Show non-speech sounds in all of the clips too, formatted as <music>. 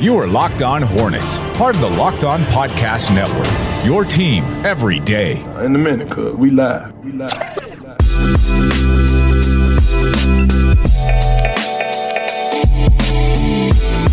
You are Locked On Hornets, part of the Locked On Podcast Network. Your team every day. Uh, in a minute, cuz we live. We live.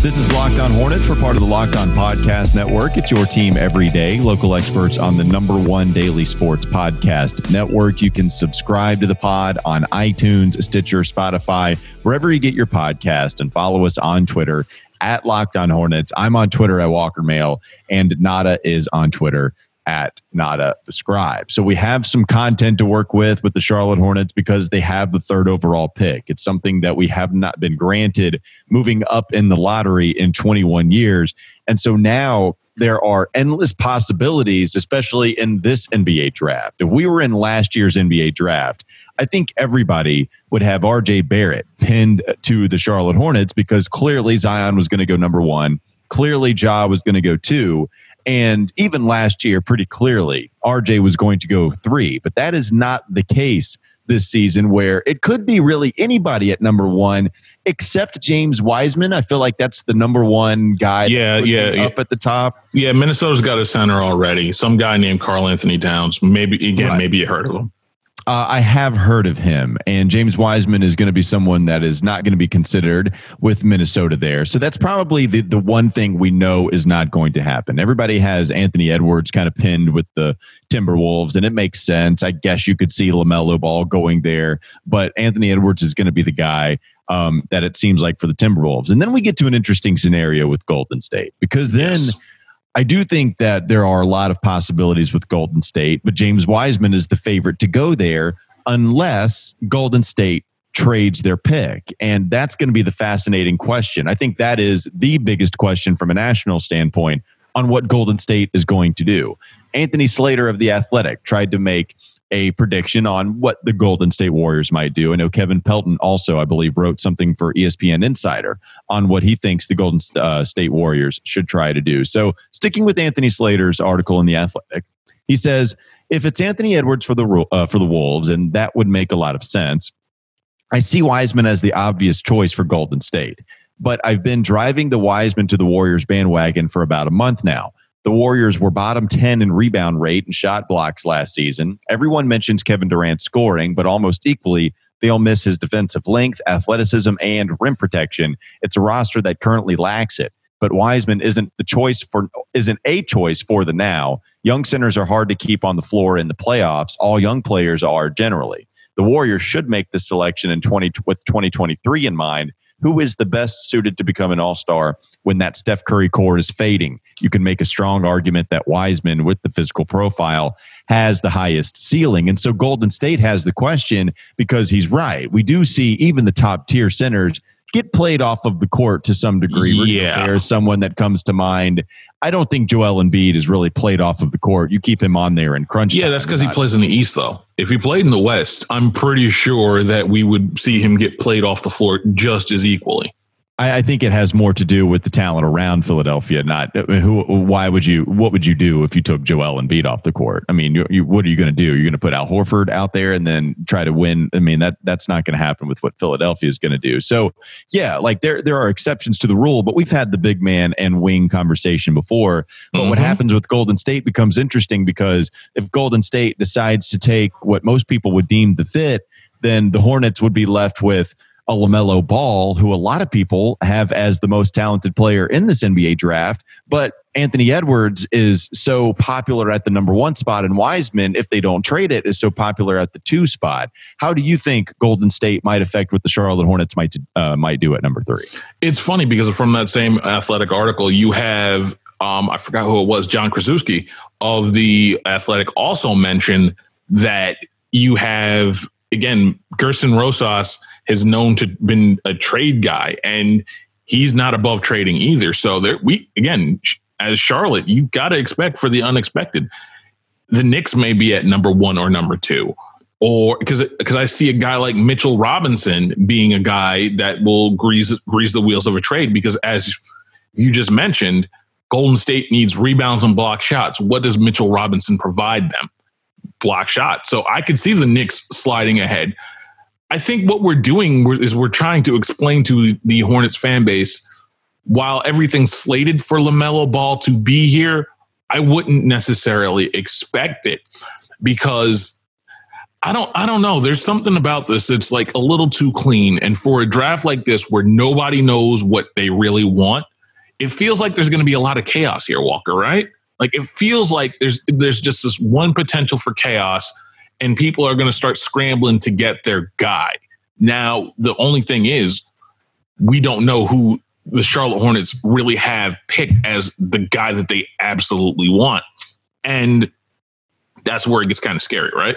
This is Locked On Hornets. We're part of the Locked On Podcast Network. It's your team every day. Local experts on the number one daily sports podcast network. You can subscribe to the pod on iTunes, Stitcher, Spotify, wherever you get your podcast, and follow us on Twitter at Locked On Hornets. I'm on Twitter at Walker Mail, and Nada is on Twitter at Nada the Scribe. So we have some content to work with with the Charlotte Hornets because they have the third overall pick. It's something that we have not been granted moving up in the lottery in 21 years. And so now there are endless possibilities, especially in this NBA draft. If we were in last year's NBA draft, I think everybody would have RJ Barrett pinned to the Charlotte Hornets because clearly Zion was going to go number one. Clearly, Ja was going to go two. And even last year, pretty clearly, RJ was going to go three. But that is not the case this season, where it could be really anybody at number one except James Wiseman. I feel like that's the number one guy. Yeah, yeah, up at the top. Yeah, Minnesota's got a center already. Some guy named Karl Anthony Towns. Maybe again, right. maybe you heard of him. Uh, I have heard of him, and James Wiseman is going to be someone that is not going to be considered with Minnesota there. So that's probably the, the one thing we know is not going to happen. Everybody has Anthony Edwards kind of pinned with the Timberwolves, and it makes sense. I guess you could see LaMelo Ball going there, but Anthony Edwards is going to be the guy um, that it seems like for the Timberwolves. And then we get to an interesting scenario with Golden State because then. Yes I do think that there are a lot of possibilities with Golden State, but James Wiseman is the favorite to go there unless Golden State trades their pick. And that's going to be the fascinating question. I think that is the biggest question from a national standpoint on what Golden State is going to do. Anthony Slater of The Athletic tried to make a prediction on what the Golden State Warriors might do. I know Kevin Pelton also, I believe, wrote something for ESPN Insider on what he thinks the Golden uh, State Warriors should try to do. So, sticking with Anthony Slater's article in the Athletic, he says if it's Anthony Edwards for the uh, for the Wolves, and that would make a lot of sense. I see Wiseman as the obvious choice for Golden State, but I've been driving the Wiseman to the Warriors bandwagon for about a month now. The Warriors were bottom 10 in rebound rate and shot blocks last season. Everyone mentions Kevin Durant scoring, but almost equally, they all miss his defensive length, athleticism, and rim protection. It's a roster that currently lacks it. But Wiseman isn't the choice for isn't a choice for the now. Young centers are hard to keep on the floor in the playoffs. All young players are generally. The Warriors should make this selection in 20 with 2023 in mind who is the best suited to become an all star when that Steph Curry core is fading. You can make a strong argument that Wiseman, with the physical profile, has the highest ceiling. And so Golden State has the question because he's right. We do see even the top tier centers get played off of the court to some degree. Yeah. There's someone that comes to mind. I don't think Joel Embiid is really played off of the court. You keep him on there and crunch. Yeah, that's because he plays in the East, though. If he played in the West, I'm pretty sure that we would see him get played off the floor just as equally. I, I, think it has more to do with the talent around Philadelphia. Not who. Why would you? What would you do if you took Joel Embiid off the court? I mean, you, you, what are you going to do? You're going to put Al Horford out there and then try to win. I mean, that that's not going to happen with what Philadelphia is going to do. So, yeah, like there there are exceptions to the rule, but we've had the big man and wing conversation before. But mm-hmm. what happens with Golden State becomes interesting because if Golden State decides to take what most people would deem the fit, then the Hornets would be left with a LaMelo Ball, who a lot of people have as the most talented player in this NBA draft. But Anthony Edwards is so popular at the number one spot, and Wiseman, if they don't trade it, is so popular at the two spot. How do you think Golden State might affect what the Charlotte Hornets might uh, might do at number three? It's funny because from that same athletic article, you have um, I forgot who it was, John Krawczynski of the Athletic, also mentioned that you have again Gerson Rosas has known to been a trade guy, and he's not above trading either. So there, we again as Charlotte, you got to expect for the unexpected. The Knicks may be at number one or number two, or because because I see a guy like Mitchell Robinson being a guy that will grease grease the wheels of a trade. Because as you just mentioned, Golden State needs rebounds and block shots. What does Mitchell Robinson provide them? Block shot. So I could see the Knicks sliding ahead. I think what we're doing is we're trying to explain to the Hornets fan base while everything's slated for LaMelo Ball to be here, I wouldn't necessarily expect it because I don't I don't know. There's something about this that's like a little too clean. And for a draft like this where nobody knows what they really want, it feels like there's going to be a lot of chaos here, Walker, right? Like it feels like there's there's just this one potential for chaos and people are going to start scrambling to get their guy. Now, the only thing is we don't know who the Charlotte Hornets really have picked as the guy that they absolutely want. And that's where it gets kind of scary, right?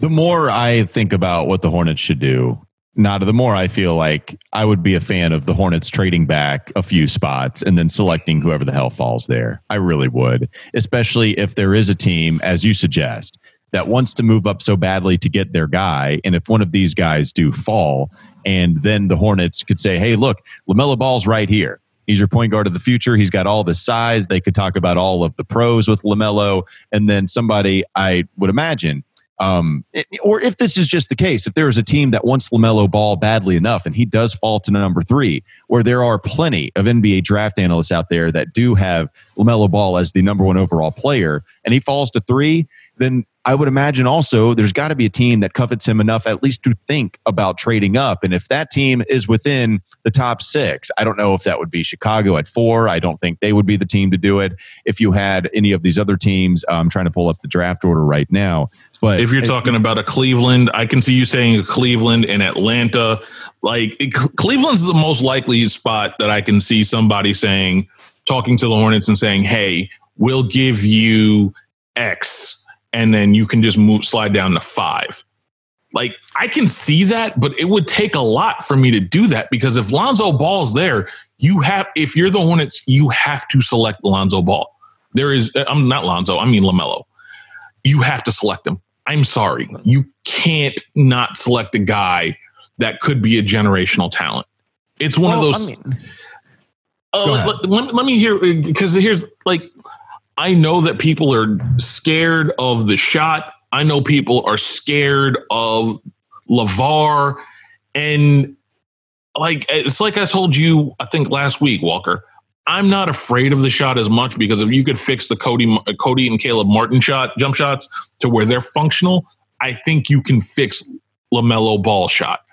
The more I think about what the Hornets should do, not the more I feel like I would be a fan of the Hornets trading back a few spots and then selecting whoever the hell falls there. I really would, especially if there is a team, as you suggest, that wants to move up so badly to get their guy. And if one of these guys do fall, and then the Hornets could say, hey, look, LaMelo Ball's right here. He's your point guard of the future. He's got all the size. They could talk about all of the pros with LaMelo. And then somebody, I would imagine, um, or if this is just the case, if there is a team that wants LaMelo Ball badly enough and he does fall to number three, where there are plenty of NBA draft analysts out there that do have LaMelo Ball as the number one overall player, and he falls to three, then I would imagine also there's got to be a team that covets him enough at least to think about trading up. And if that team is within the top six, I don't know if that would be Chicago at four. I don't think they would be the team to do it. If you had any of these other teams, uh, I'm trying to pull up the draft order right now. But if you're talking about a Cleveland, I can see you saying Cleveland and Atlanta. Like it, Cleveland's the most likely spot that I can see somebody saying, talking to the Hornets and saying, "Hey, we'll give you X." and then you can just move slide down to five. Like I can see that, but it would take a lot for me to do that because if Lonzo Ball's there, you have if you're the Hornets, you have to select Lonzo Ball. There is I'm not Lonzo, I mean LaMelo. You have to select him. I'm sorry. You can't not select a guy that could be a generational talent. It's one well, of those I mean, uh, let, let, let me hear because here's like I know that people are scared of the shot. I know people are scared of LaVar. And like it's like I told you, I think last week, Walker. I'm not afraid of the shot as much because if you could fix the Cody, Cody and Caleb Martin shot jump shots to where they're functional, I think you can fix LaMelo Ball shot.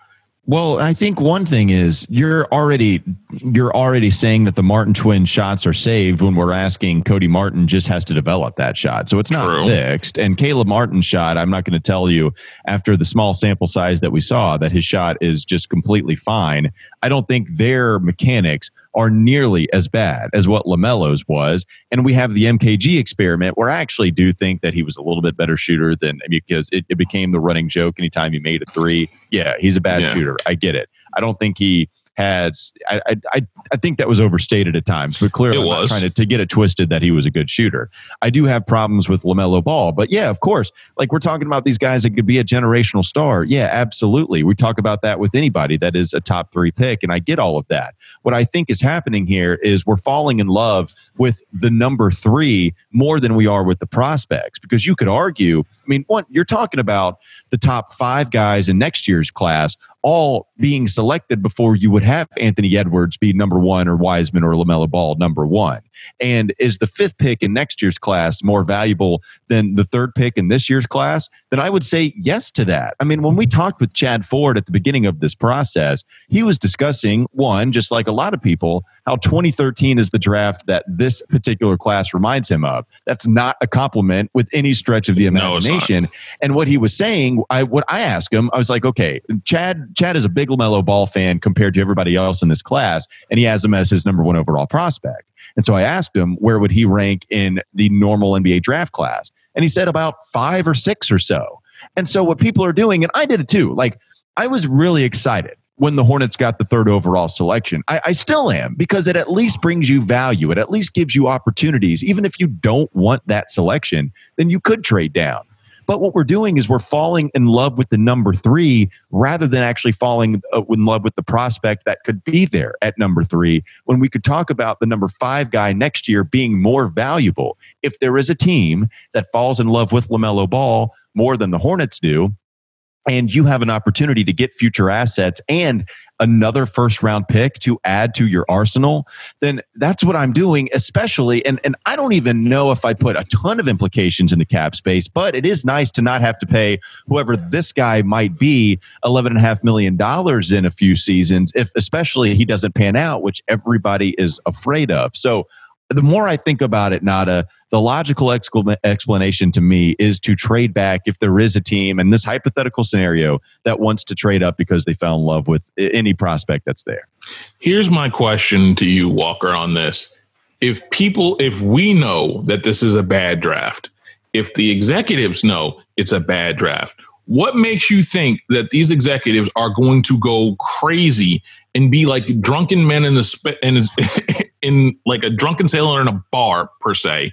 Well, I think one thing is you're already you're already saying that the Martin twin shots are saved when we're asking Cody Martin just has to develop that shot. So it's not True. fixed. And Caleb Martin's shot, I'm not going to tell you after the small sample size that we saw that his shot is just completely fine. I don't think their mechanics are nearly as bad as what LaMelo's was. And we have the MKG experiment where I actually do think that he was a little bit better shooter than because it, it became the running joke anytime he made a three. Yeah, he's a bad yeah. shooter. I get it. I don't think he has I, I I think that was overstated at times, but clearly it was. trying to, to get it twisted that he was a good shooter. I do have problems with LaMelo Ball, but yeah, of course, like we're talking about these guys that could be a generational star. Yeah, absolutely. We talk about that with anybody that is a top three pick, and I get all of that. What I think is happening here is we're falling in love with the number three more than we are with the prospects because you could argue I mean, one, you're talking about the top five guys in next year's class all being selected before you would have Anthony Edwards be number one or Wiseman or LaMelo Ball number one. And is the fifth pick in next year's class more valuable than the third pick in this year's class? Then I would say yes to that. I mean, when we talked with Chad Ford at the beginning of this process, he was discussing one, just like a lot of people, how 2013 is the draft that this particular class reminds him of. That's not a compliment with any stretch of the imagination. No, and what he was saying, I what I asked him, I was like, okay, Chad Chad is a big LaMelo Ball fan compared to everybody else in this class, and he has him as his number one overall prospect. And so I asked him where would he rank in the normal NBA draft class, and he said about five or six or so. And so what people are doing, and I did it too. Like I was really excited when the Hornets got the third overall selection. I, I, still am because it at least brings you value. It at least gives you opportunities. Even if you don't want that selection, then you could trade down. But what we're doing is we're falling in love with the number three rather than actually falling uh, in love with the prospect that could be there at number three when we could talk about the number five guy next year being more valuable. If there is a team that falls in love with LaMelo Ball more than the Hornets do, and you have an opportunity to get future assets and another first round pick to add to your arsenal, then that's what I'm doing, especially. And, and I don't even know if I put a ton of implications in the cap space, but it is nice to not have to pay whoever this guy might be $11.5 million in a few seasons, if especially he doesn't pan out, which everybody is afraid of. So the more I think about it, Nada, the logical explanation to me is to trade back if there is a team in this hypothetical scenario that wants to trade up because they fell in love with any prospect that's there. Here's my question to you, Walker, on this. If people, if we know that this is a bad draft, if the executives know it's a bad draft, what makes you think that these executives are going to go crazy and be like drunken men in the sp- in, <laughs> in like a drunken sailor in a bar per se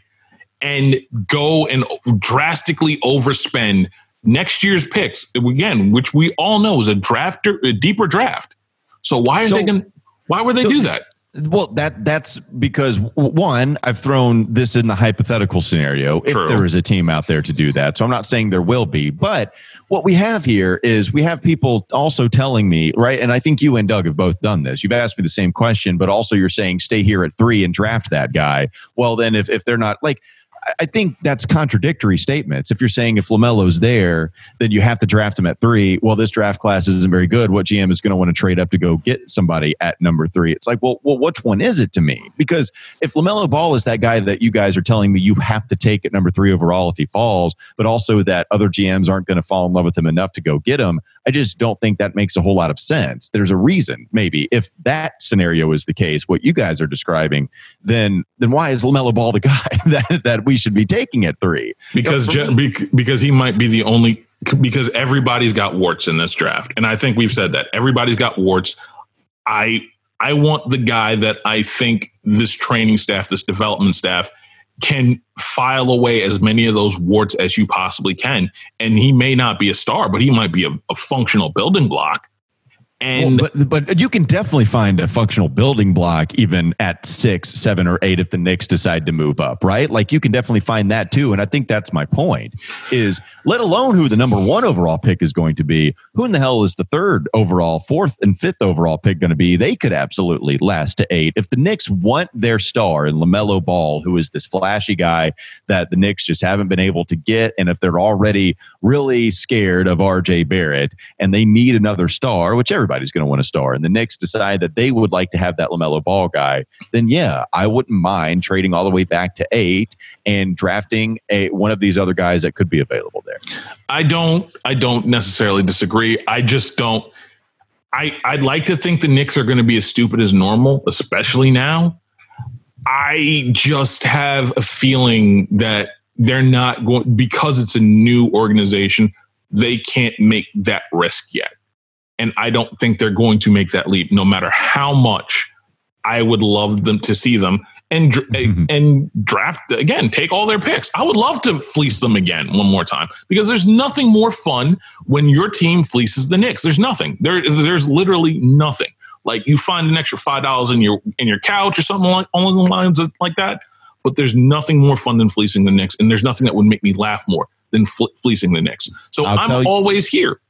and go and drastically overspend next year's picks again, which we all know is a drafter, a deeper draft. So why are so, they going? Why would they so, do that? Well, that that's because one, I've thrown this in the hypothetical scenario if there is a team out there to do that. So I'm not saying there will be, but what we have here is we have people also telling me, right? And I think you and Doug have both done this. You've asked me the same question, but also you're saying stay here at three and draft that guy. Well, then if if they're not like I think that's contradictory statements. If you're saying if LaMelo's there, then you have to draft him at three. Well, this draft class isn't very good. What GM is going to want to trade up to go get somebody at number three? It's like, well, well, which one is it to me? Because if LaMelo Ball is that guy that you guys are telling me you have to take at number three overall if he falls, but also that other GMs aren't going to fall in love with him enough to go get him, I just don't think that makes a whole lot of sense. There's a reason, maybe, if that scenario is the case, what you guys are describing, then then why is LaMelo Ball the guy <laughs> that, that we should be taking at three. Because you know, because he might be the only because everybody's got warts in this draft, and I think we've said that everybody's got warts. I I want the guy that I think this training staff, this development staff, can file away as many of those warts as you possibly can. And he may not be a star, but he might be a, a functional building block. And well, but, but you can definitely find a functional building block even at six, seven, or eight if the Knicks decide to move up, right? Like you can definitely find that too. And I think that's my point is let alone who the number one overall pick is going to be, who in the hell is the third overall, fourth, and fifth overall pick going to be? They could absolutely last to eight. If the Knicks want their star in LaMelo Ball, who is this flashy guy that the Knicks just haven't been able to get, and if they're already really scared of RJ Barrett and they need another star, which everybody's going to want a star, and the Knicks decide that they would like to have that LaMelo Ball guy, then yeah, I wouldn't mind trading all the way back to eight and drafting a one of these other guys that could be available there. I don't. I don't necessarily disagree. I just don't. I I'd like to think the Knicks are going to be as stupid as normal, especially now. I just have a feeling that they're not going because it's a new organization. They can't make that risk yet. And I don't think they're going to make that leap, no matter how much I would love them to see them and mm-hmm. <laughs> and draft again, take all their picks. I would love to fleece them again one more time because there's nothing more fun when your team fleeces the Knicks. There's nothing. There, there's literally nothing. Like you find an extra five dollars in your in your couch or something like along the lines of, like that. But there's nothing more fun than fleecing the Knicks, and there's nothing that would make me laugh more than fleecing the Knicks. So I'll I'm always here.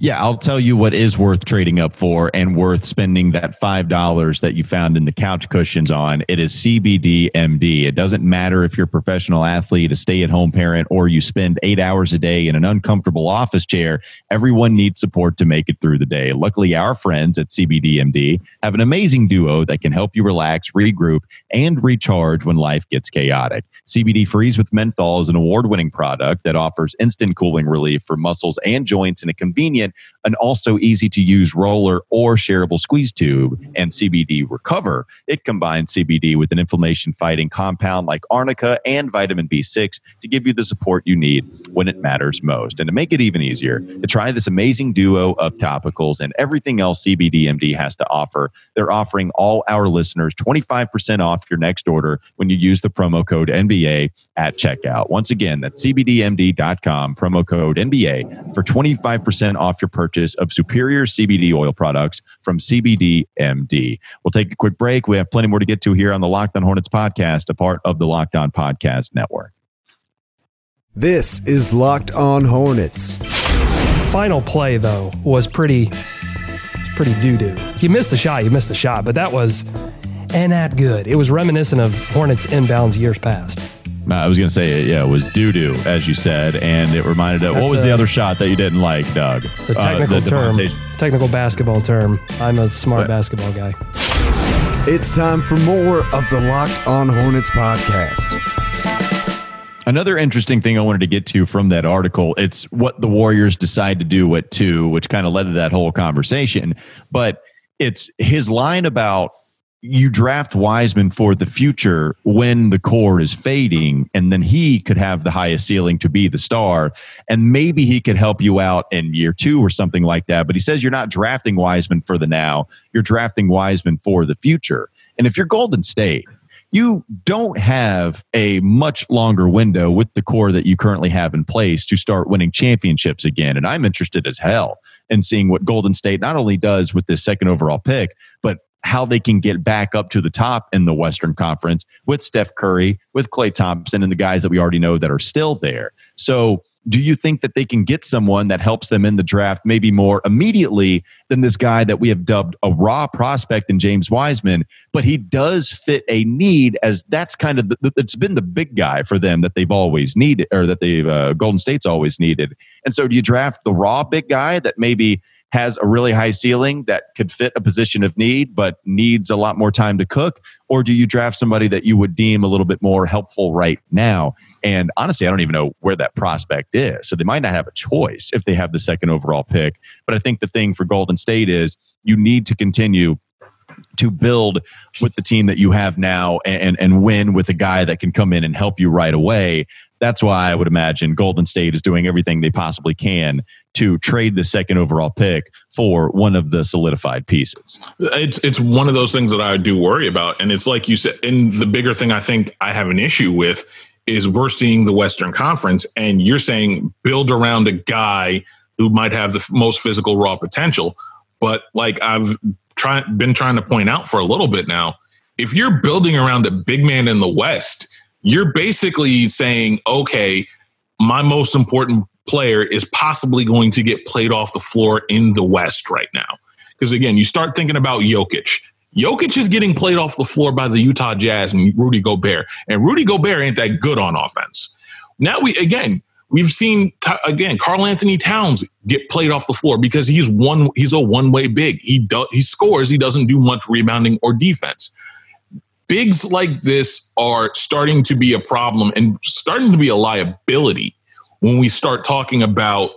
Yeah, I'll tell you what is worth trading up for and worth spending that $5 that you found in the couch cushions on. It is CBD MD. It doesn't matter if you're a professional athlete, a stay at home parent, or you spend eight hours a day in an uncomfortable office chair. Everyone needs support to make it through the day. Luckily, our friends at CBD MD have an amazing duo that can help you relax, regroup, and recharge when life gets chaotic. CBD Freeze with Menthol is an award winning product that offers instant cooling relief for muscles and joints in a convenient an also easy to use roller or shareable squeeze tube, and CBD Recover. It combines CBD with an inflammation fighting compound like arnica and vitamin B6 to give you the support you need when it matters most. And to make it even easier, to try this amazing duo of topicals and everything else CBDMD has to offer, they're offering all our listeners 25% off your next order when you use the promo code NBA at checkout. Once again, that's CBDMD.com, promo code NBA for 25% off your purchase of superior CBD oil products from CBD MD. We'll take a quick break. We have plenty more to get to here on the Locked On Hornets podcast, a part of the Locked On Podcast Network. This is Locked On Hornets. final play though was pretty, was pretty doo doo. You missed the shot, you missed the shot, but that was and that good. It was reminiscent of Hornets inbounds years past. Uh, I was going to say, yeah, it was doo doo, as you said, and it reminded of what was a- the other shot that you didn't like, Doug? It's a uh, technical term, technical basketball term. I'm a smart What? basketball guy. It's time for more of the Locked On Hornets podcast. Another interesting thing I wanted to get to from that article, it's what the Warriors decide to do at two, which kind of led to that whole conversation. But it's his line about you draft Wiseman for the future when the core is fading, and then he could have the highest ceiling to be the star, and maybe he could help you out in year two or something like that. But he says you're not drafting Wiseman for the now, you're drafting Wiseman for the future. And if you're Golden State, you don't have a much longer window with the core that you currently have in place to start winning championships again. And I'm interested as hell in seeing what Golden State not only does with this second overall pick, but how they can get back up to the top in the Western Conference with Steph Curry, with Klay Thompson, and the guys that we already know that are still there. So, do you think that they can get someone that helps them in the draft maybe more immediately than this guy that we have dubbed a raw prospect in James Wiseman? But he does fit a need as that's kind of the, it's been the big guy for them that they've always needed or that they've uh, Golden State's always needed. And so, do you draft the raw big guy that maybe has a really high ceiling that could fit a position of need but needs a lot more time to cook? Or do you draft somebody that you would deem a little bit more helpful right now? And honestly i don't even know where that prospect is. So they might not have a choice if they have the second overall pick. But i think the thing for golden state is you need to continue to build with the team that you have now and, and win with a guy that can come in and help you right away. That's why I would imagine Golden State is doing everything they possibly can to trade the second overall pick for one of the solidified pieces. It's it's one of those things that I do worry about, and it's like you said. And the bigger thing I think I have an issue with is we're seeing the Western Conference, and you're saying build around a guy who might have the most physical raw potential. But like I've try, been trying to point out for a little bit now, if you're building around a big man in the West, you're basically saying, okay, my most important player is possibly going to get played off the floor in the West right now. Because again, you start thinking about Jokic. Jokic is getting played off the floor by the Utah Jazz and Rudy Gobert. And Rudy Gobert ain't that good on offense. Now we again, we've seen again Karl Anthony Towns get played off the floor because he's one he's a one-way big. He do, he scores, he doesn't do much rebounding or defense bigs like this are starting to be a problem and starting to be a liability when we start talking about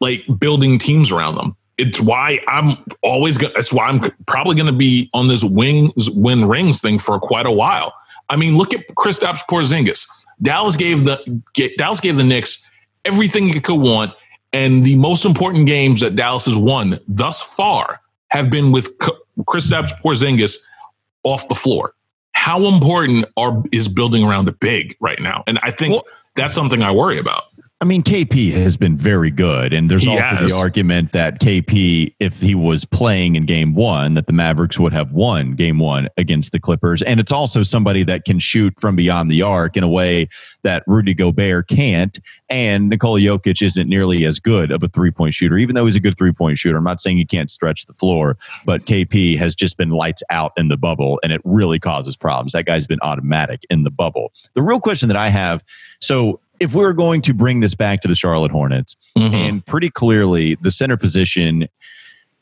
like building teams around them. It's why I'm always going. That's why I'm probably going to be on this wings win rings thing for quite a while. I mean, look at Kristaps Porzingis. Dallas gave the get, Dallas gave the Knicks everything it could want, and the most important games that Dallas has won thus far have been with Kristaps Porzingis off the floor how important are is building around a big right now? And I think Well- that's something I worry about. I mean, KP has been very good, and there's He also has. the argument that KP, if he was playing in Game One, that the Mavericks would have won Game One against the Clippers, and it's also somebody that can shoot from beyond the arc in a way that Rudy Gobert can't, and Nikola Jokic isn't nearly as good of a three point shooter, even though he's a good three point shooter. I'm not saying he can't stretch the floor, but KP has just been lights out in the bubble, and it really causes problems. That guy's been automatic in the bubble. The real question that I have, so if we were going to bring this back to the Charlotte Hornets, Mhm. and pretty clearly the center position,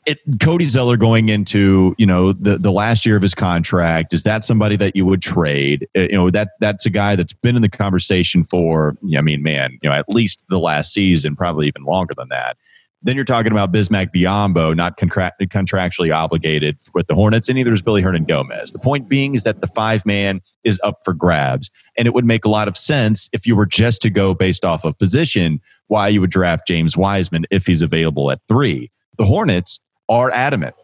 it Cody Zeller going into you know the the last year of his contract is that somebody that you would trade? Uh, You know that that's a guy that's been in the conversation for I mean man you know at least the last season, probably even longer than that. Then you're talking about Bismack Biyombo not contract, contractually obligated with the Hornets, and neither is Billy Hernangomez. The point being is that the five man is up for grabs, and it would make a lot of sense if you were just to go based off of position why you would draft James Wiseman if he's available at three. The Hornets are adamant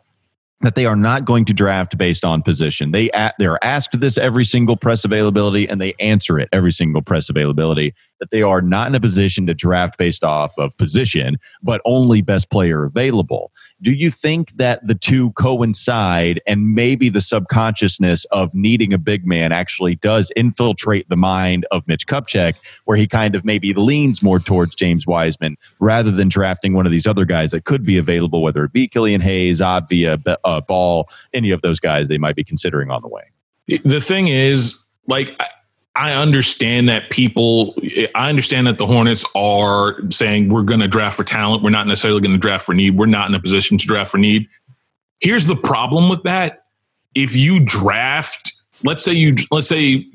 that they are not going to draft based on position. They they are asked this every single press availability, and they answer it every single press availability. That they are not in a position to draft based off of position, but only best player available. Do you think that the two coincide and maybe the subconsciousness of needing a big man actually does infiltrate the mind of Mitch Kupchak, where he kind of maybe leans more towards James Wiseman rather than drafting one of these other guys that could be available, whether it be Killian Hayes, Avdija, uh, Ball, any of those guys they might be considering on the way? The thing is, like, I understand that people, I understand that the Hornets are saying we're going to draft for talent. We're not necessarily going to draft for need. We're not in a position to draft for need. Here's the problem with that. If you draft, let's say you, let's say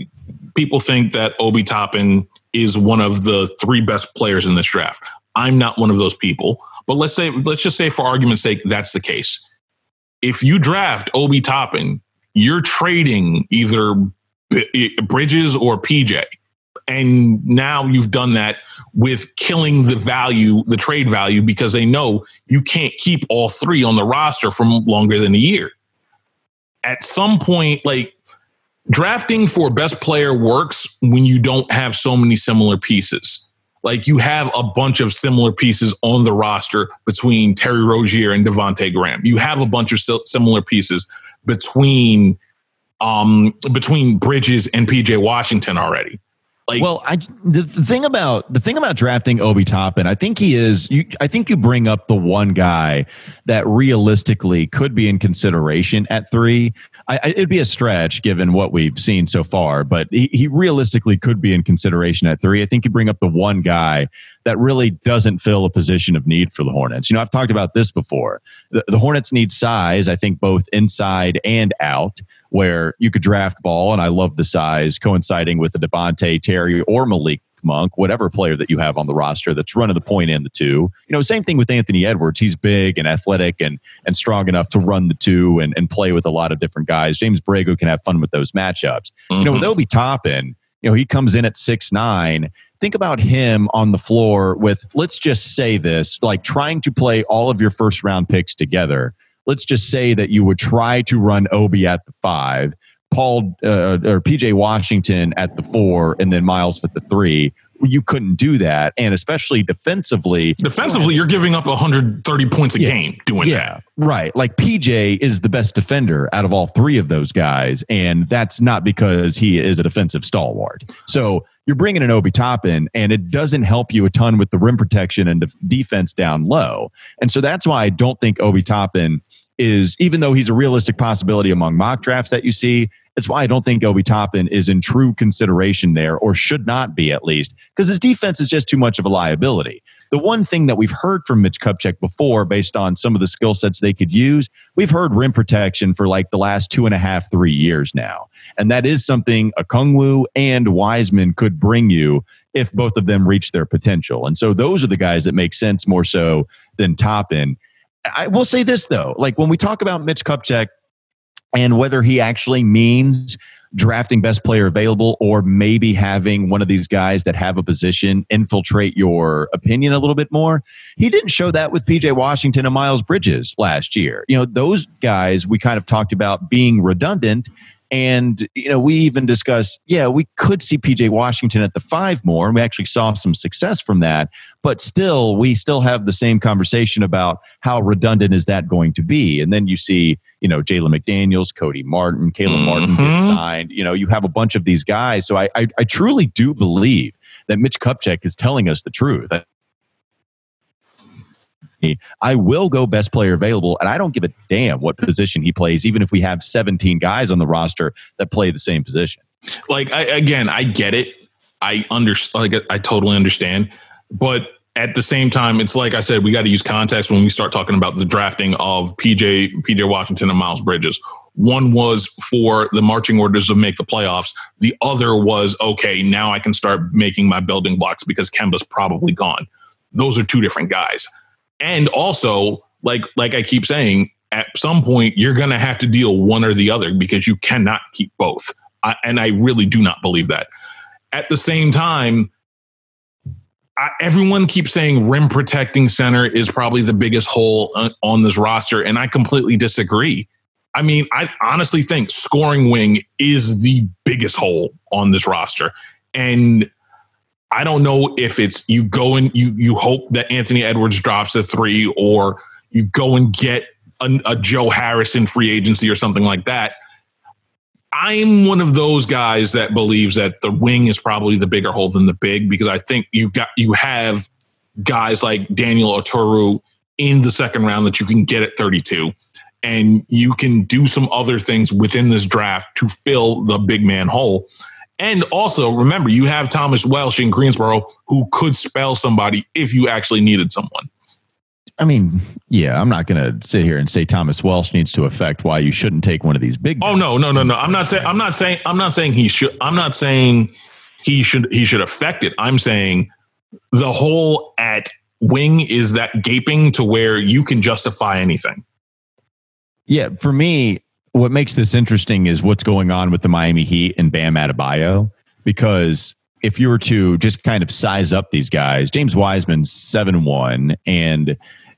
people think that Obi Toppin is one of the three best players in this draft. I'm not one of those people, but let's say, let's just say for argument's sake, that's the case. If you draft Obi Toppin, you're trading either Bridges or PJ. And now you've done that with killing the value, the trade value, because they know you can't keep all three on the roster for longer than a year. At some point, like drafting for best player works when you don't have so many similar pieces. Like you have a bunch of similar pieces on the roster between Terry Rozier and Devonte Graham. You have a bunch of similar pieces between um, between Bridges and PJ Washington already. Like, well, I the, thing about the thing about drafting Obi Toppin, I think he is. You, I think you bring up the one guy that realistically could be in consideration at three. I, it'd be a stretch given what we've seen so far, but he, he realistically could be in consideration at three. I think you bring up the one guy that really doesn't fill a position of need for the Hornets. You know, I've talked about this before. The, the Hornets need size, I think, both inside and out, where you could draft ball, and I love the size coinciding with the Devonte Terry or Malik Monk, whatever player that you have on the roster that's running the point and the two. You know, same thing with Anthony Edwards. He's big and athletic and and strong enough to run the two and, and play with a lot of different guys. James Borrego can have fun with those matchups. Mm-hmm. You know, with mm-hmm. Obi Toppin, you know, he comes in at six nine. Think about him on the floor with, let's just say this, like trying to play all of your first round picks together. Let's just say that you would try to run Obi at the five Paul uh, or PJ Washington at the four and then Miles at the three. You couldn't do that, and especially defensively. Defensively, you're giving up 130 points a yeah, game doing yeah, that. Right, like PJ is the best defender out of all three of those guys, and that's not because he is a defensive stalwart. So you're bringing an Obi Toppin, and it doesn't help you a ton with the rim protection and defense down low. And so that's why I don't think Obi Toppin is, even though he's a realistic possibility among mock drafts that you see, it's why I don't think Obi Toppin is in true consideration there, or should not be at least, because his defense is just too much of a liability. The one thing that we've heard from Mitch Kupchak before, based on some of the skill sets they could use, we've heard rim protection for like the last two and a half, three years now. And that is something Okongwu and Wiseman could bring you if both of them reach their potential. And so those are the guys that make sense more so than Toppin. I will say this though, like when we talk about Mitch Kupchak and whether he actually means drafting best player available or maybe having one of these guys that have a position infiltrate your opinion a little bit more. He didn't show that with PJ Washington and Miles Bridges last year. You know, those guys we kind of talked about being redundant and, you know, we even discussed, yeah, we could see PJ Washington at the five more. And we actually saw some success from that. But still, we still have the same conversation about how redundant is that going to be. And then you see, you know, Jalen McDaniels, Cody Martin, Caleb mm-hmm. Martin get signed. You know, you have a bunch of these guys. So I, I, I truly do believe that Mitch Kupchak is telling us the truth. I will go best player available, and I don't give a damn what position he plays, even if we have 17 guys on the roster that play the same position. Like I, again, I get it. I understand. Like I totally understand, but at the same time, it's like I said, we got to use context when we start talking about the drafting of PJ, PJ Washington, and Miles Bridges. One was for the marching orders of make the playoffs. The other was okay. Now I can start making my building blocks because Kemba's probably gone. Those are two different guys and also like like I keep saying, at some point you're going to have to deal one or the other because you cannot keep both. I, and I really do not believe that. At the same time, I, everyone keeps saying rim protecting center is probably the biggest hole on, on this roster, and I completely disagree. I mean, I honestly think scoring wing is the biggest hole on this roster. And I don't know if it's you go and you you hope that Anthony Edwards drops a three, or you go and get a, a Joe Harris in free agency or something like that. I'm one of those guys that believes that the wing is probably the bigger hole than the big because I think you got you have guys like Daniel Oturu in the second round that you can get at 32 and you can do some other things within this draft to fill the big man hole. And also remember, you have Thomas Welsh in Greensboro who could spell somebody if you actually needed someone. I mean, yeah, I'm not going to sit here and say Thomas Welsh needs to affect why you shouldn't take one of these big. Oh no, no, no, no. I'm not saying. I'm not saying. I'm not saying he should. I'm not saying he should. He should affect it. I'm saying the hole at wing is that gaping to where you can justify anything. Yeah, for me, what makes this interesting is what's going on with the Miami Heat and Bam Adebayo. Because if you were to just kind of size up these guys, James Wiseman's seven one, and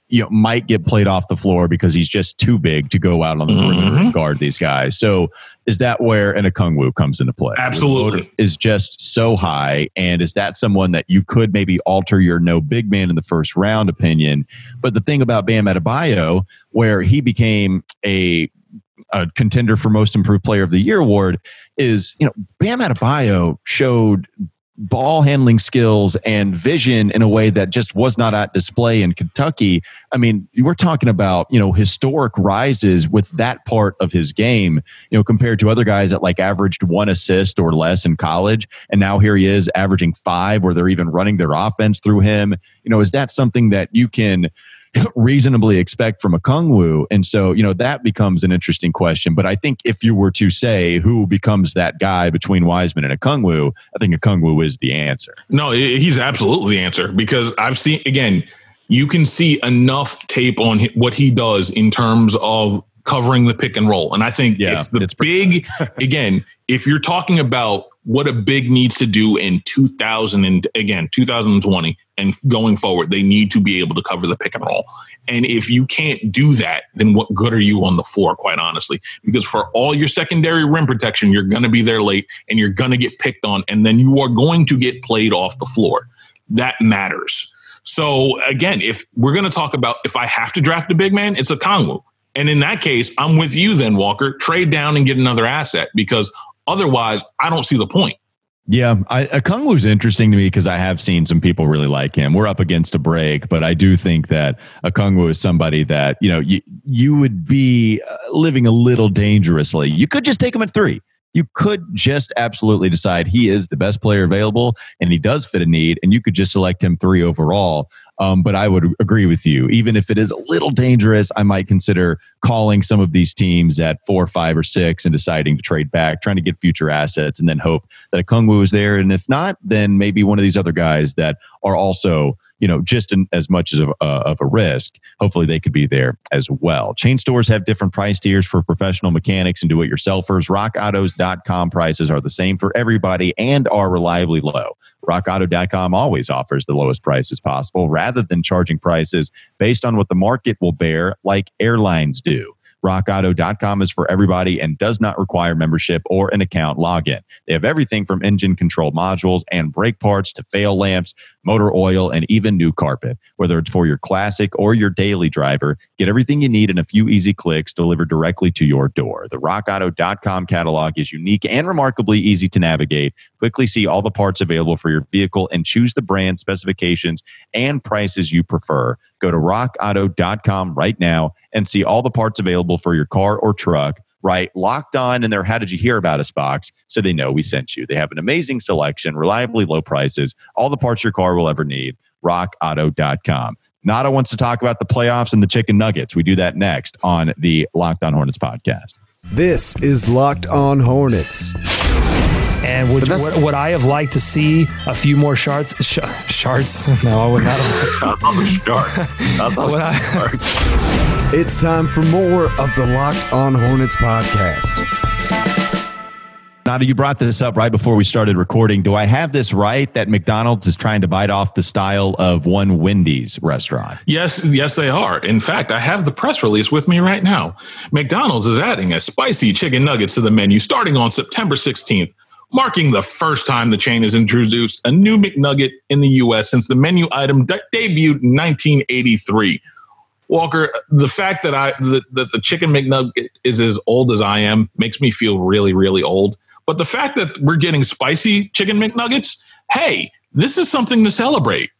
you know might get played off the floor because he's just too big to go out on the perimeter Mhm. and guard these guys. So is that where an Okongwu comes into play? Absolutely. Is just so high, and is that someone that you could maybe alter your no big man in the first round opinion? But the thing about Bam Adebayo, where he became a a contender for most improved player of the year award is you know Bam Adebayo showed ball handling skills and vision in a way that just was not at display in Kentucky. I mean, we're talking about, you know, historic rises with that part of his game, you know, compared to other guys that like averaged one assist or less in college. And now here he is averaging five, where they're even running their offense through him. You know, is that something that you can <laughs> reasonably expect from Okongwu? And so, you know, that becomes an interesting question. But I think if you were to say who becomes that guy between Wiseman and Okongwu, I think Okongwu is the answer. No, he's absolutely the answer because I've seen again. You can see enough tape on what he does in terms of covering the pick and roll, and I think Yeah, if the big <laughs> again, if you're talking about what a big needs to do in 2000 and again 2020 and going forward, they need to be able to cover the pick and roll. And if you can't do that, then what good are you on the floor? Quite honestly, because for all your secondary rim protection, you're going to be there late and you're going to get picked on, and then you are going to get played off the floor. That matters. So again, if we're going to talk about if I have to draft a big man, it's Okongwu. And in that case, I'm with you then, Walker. Trade down and get another asset because otherwise, I don't see the point. Yeah, I, Okongwu's interesting to me because I have seen some people really like him. We're up against a break, but I do think that Okongwu is somebody that you know you you would be uh, living a little dangerously. You could just take him at three. You could just absolutely decide he is the best player available and he does fit a need, and you could just select him three overall. Um, but I would agree with you. Even if it is a little dangerous, I might consider calling some of these teams at four, five, or six and deciding to trade back, trying to get future assets, and then hope that Okongwu is there. And if not, then maybe one of these other guys that are also, you know, just as much as of, uh, of a risk. Hopefully, they could be there as well. Chain stores have different price tiers for professional mechanics and do-it-yourselfers. RockAutos.com prices are the same for everybody and are reliably low. RockAuto.com always offers the lowest prices possible rather than charging prices based on what the market will bear, like airlines do. RockAuto.com is for everybody and does not require membership or an account login. They have everything from engine control modules and brake parts to fail lamps, motor oil, and even new carpet. Whether it's for your classic or your daily driver, get everything you need in a few easy clicks delivered directly to your door. The RockAuto.com catalog is unique and remarkably easy to navigate. Quickly see all the parts available for your vehicle and choose the brand, specifications, and prices you prefer. Go to rockauto.com right now and see all the parts available for your car or truck. Right, locked on in their How Did You Hear About Us box so they know we sent you. They have an amazing selection, reliably low prices, all the parts your car will ever need. RockAuto.com. Nada wants to talk about the playoffs and the chicken nuggets. We do that next on the Locked On Hornets podcast. This is Locked On Hornets. And would, But that's- would, would I have liked to see a few more shards? Sh- shards? <laughs> No, I would not have. That's also <laughs> sharks. That's also Would I- sharks. It's time for more of the Locked On Hornets podcast. Nada, you brought this up right before we started recording. Do I have this right that McDonald's is trying to bite off the style of one Wendy's restaurant? Yes, yes, they are. In fact, I have the press release with me right now. McDonald's is adding a spicy chicken nugget to the menu starting on September 16th. Marking the first time the chain has introduced a new McNugget in the U.S. since the menu item de- debuted in 1983. Walker, the fact that I that, that the chicken McNugget is as old as I am makes me feel really, really old. But the fact that we're getting spicy chicken McNuggets, hey, this is something to celebrate.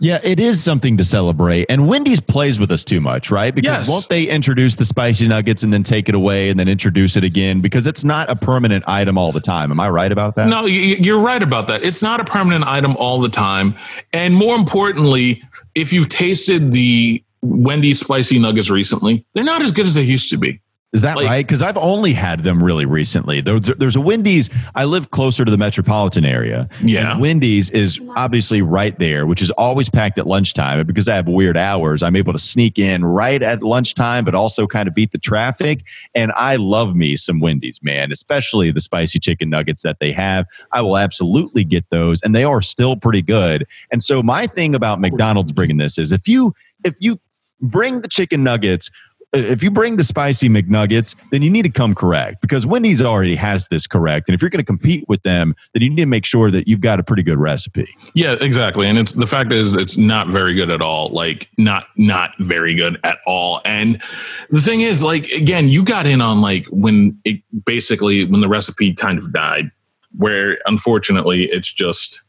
Yeah, it is something to celebrate. And Wendy's plays with us too much, right? Because Yes. won't they introduce the spicy nuggets and then take it away and then introduce it again? Because it's not a permanent item all the time. Am I right about that? No, you- you're right about that. It's not a permanent item all the time. And more importantly, if you've tasted the Wendy's spicy nuggets recently, they're not as good as they used to be. Is that Like- right? Because I've only had them really recently. There, there's a Wendy's. I live closer to the metropolitan area. Yeah. And Wendy's is obviously right there, which is always packed at lunchtime. And because I have weird hours, I'm able to sneak in right at lunchtime, but also kind of beat the traffic. And I love me some Wendy's, man, especially the spicy chicken nuggets that they have. I will absolutely get those, and they are still pretty good. And so my thing about McDonald's bringing this is if you if you bring the chicken nuggets if you bring the spicy McNuggets, then you need to come correct because Wendy's already has this correct. And if you're going to compete with them, then you need to make sure that you've got a pretty good recipe. Yeah, exactly. And it's the fact is it's not very good at all. Like not not very good at all. And the thing is, like again, you got in on like when it basically when the recipe kind of died, where unfortunately it's just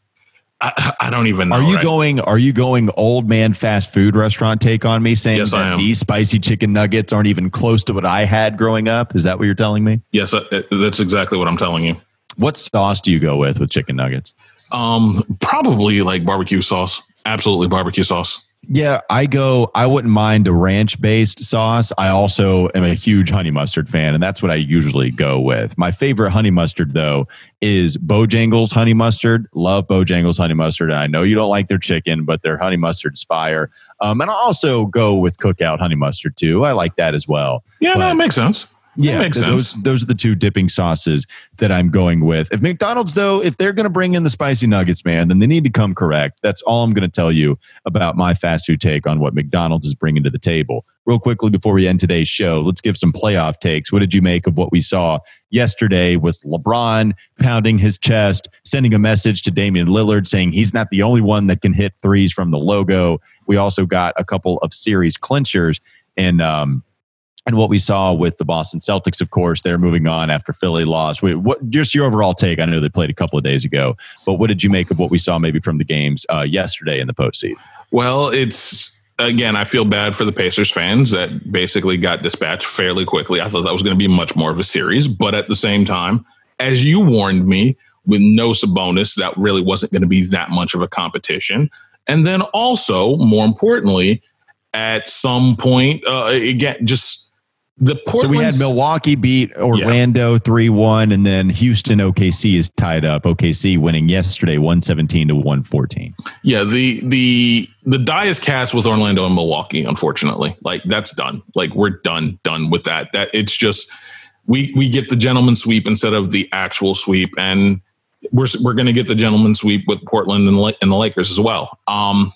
I, I don't even know. Are you right? going? Are you going old man fast food restaurant take on me, saying Yes, that these spicy chicken nuggets aren't even close to what I had growing up? Is that what you're telling me? Yes, uh, that's exactly what I'm telling you. What sauce do you go with with chicken nuggets? Um, probably like barbecue sauce. Absolutely barbecue sauce. Yeah, I go. I wouldn't mind a ranch based sauce. I also am a huge honey mustard fan, and that's what I usually go with. My favorite honey mustard, though, is Bojangles honey mustard. Love Bojangles honey mustard. And I know you don't like their chicken, but their honey mustard's fire. Um, and I also go with cookout honey mustard too. I like that as well. Yeah, no, it makes sense. Yeah, th- those those are the two dipping sauces that I'm going with. If McDonald's though, if they're going to bring in the spicy nuggets, man, then they need to come correct. That's all I'm going to tell you about my fast food take on what McDonald's is bringing to the table. Real quickly before we end today's show, let's give some playoff takes. What did you make of what we saw yesterday with LeBron pounding his chest, sending a message to Damian Lillard saying he's not the only one that can hit threes from the logo. We also got a couple of series clinchers and um and what we saw with the Boston Celtics, of course, they're moving on after Philly lost. What? Just your overall take. I know they played a couple of days ago, but what did you make of what we saw maybe from the games uh, yesterday in the postseason? Well, it's again, I feel bad for the Pacers fans that basically got dispatched fairly quickly. I thought that was going to be much more of a series, but at the same time, as you warned me, with no Sabonis, that really wasn't going to be that much of a competition. And then also, more importantly, at some point, uh, again, just the So we had Milwaukee beat Orlando three one, and then Houston OKC is tied up. OKC winning yesterday one seventeen to one fourteen. Yeah, the the the die is cast with Orlando and Milwaukee. Unfortunately, like that's done. Like we're done, done with that. That it's just we we get the gentleman sweep instead of the actual sweep, and we're we're going to get the gentleman sweep with Portland and, and the Lakers as well. Um,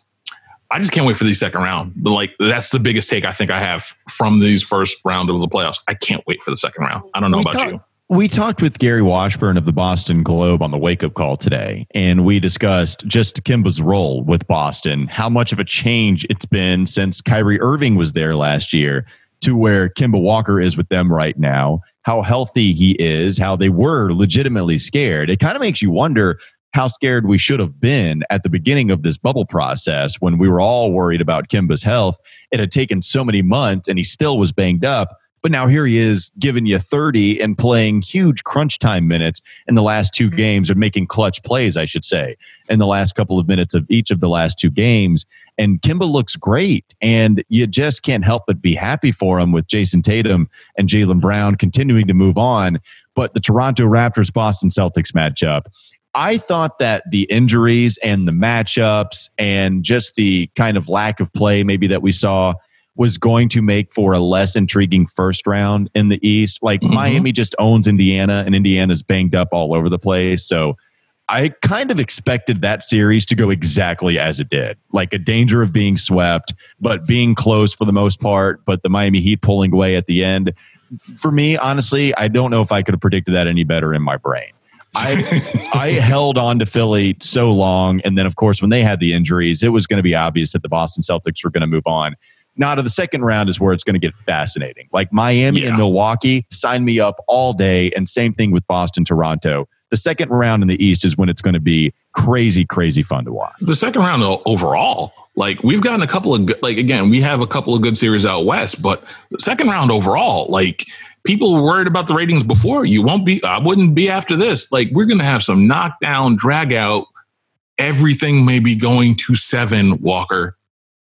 I just can't wait for the second round. But like that's the biggest take I think I have from these first round of the playoffs. I can't wait for the second round. I don't know We about talk- you. We talked with Gary Washburn of the Boston Globe on the wake up call today, and we discussed just Kemba's role with Boston, how much of a change it's been since Kyrie Irving was there last year to where Kemba Walker is with them right now, how healthy he is, how they were legitimately scared. It kind of makes you wonder how scared we should have been at the beginning of this bubble process when we were all worried about Kemba's health. It had taken so many months and he still was banged up. But now here he is giving you 30 and playing huge crunch time minutes in the last two mm-hmm. games or making clutch plays, I should say, in the last couple of minutes of each of the last two games. And Kemba looks great. And you just can't help but be happy for him with Jayson Tatum and Jaylen Brown continuing to move on. But the Toronto Raptors Boston Celtics matchup, I thought that the injuries and the matchups and just the kind of lack of play maybe that we saw was going to make for a less intriguing first round in the East. Like Mhm. Miami just owns Indiana and Indiana's banged up all over the place. So I kind of expected that series to go exactly as it did. Like a danger of being swept, but being close for the most part, but the Miami Heat pulling away at the end. For me, honestly, I don't know if I could have predicted that any better in my brain. I I held on to Philly so long, and then of course when they had the injuries, it was going to be obvious that the Boston Celtics were going to move on. Now to the second round is where it's going to get fascinating. Like Miami Yeah. and Milwaukee, sign me up all day, and same thing with Boston, Toronto. The second round in the East is when it's going to be crazy, crazy fun to watch. the second round overall, like we've gotten a couple of good, like again, we have a couple of good series out west, but the second round overall, like people were worried about the ratings before. You won't be, I wouldn't be after this. Like we're going to have some knockdown, drag out. Everything may be going to seven, Walker.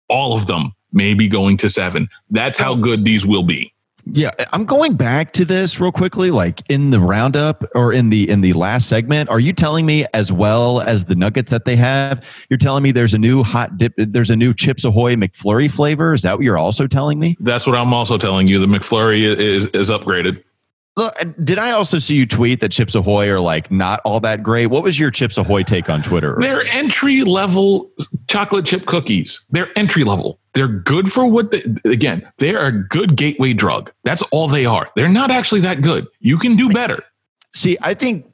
All of them may be going to seven. That's how good these will be. Yeah, I'm going back to this real quickly. Like in the roundup or in the in the last segment, are you telling me as well as the nuggets that they have, you're telling me there's a new hot dip, there's a new Chips Ahoy McFlurry flavor? Is that what you're also telling me? That's what I'm also telling you. The McFlurry is is upgraded. Look, did I also see you tweet that Chips Ahoy are like not all that great? What was your Chips Ahoy take on Twitter? They're entry level chocolate chip cookies. They're entry level. They're good for what they, again, they are a good gateway drug. That's all they are. They're not actually that good. You can do better. See, I think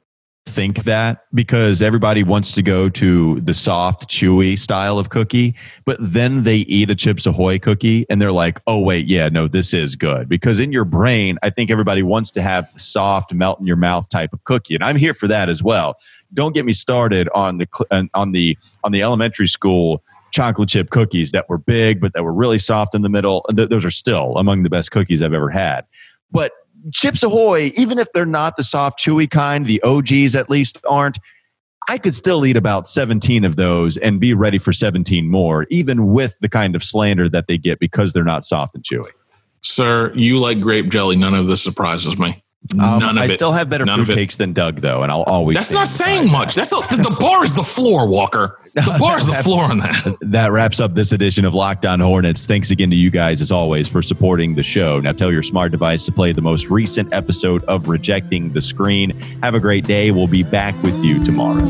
think that because everybody wants to go to the soft, chewy style of cookie, but then they eat a Chips Ahoy cookie and they're like, "Oh wait, yeah, no, this is good." Because in your brain, I think everybody wants to have the soft, melt in your mouth type of cookie, and I'm here for that as well. Don't get me started on the on the on the elementary school chocolate chip cookies that were big but that were really soft in the middle. Those are still among the best cookies I've ever had. But Chips Ahoy, even if they're not the soft, chewy kind, the OGs at least aren't. I could still eat about 17 of those and be ready for 17 more, even with the kind of slander that they get because they're not soft and chewy. Sir, you like grape jelly. None of this surprises me. Um, None of I it. still have better None food takes than Doug, though, and I'll always. That's not saying that. much. That's a, the bar is the floor, Walker. The <laughs> bar is the floor on that. That wraps up this edition of Lockdown Hornets. Thanks again to you guys, as always, for supporting the show. Now tell your smart device to play the most recent episode of Rejecting the Screen. Have a great day. We'll be back with you tomorrow.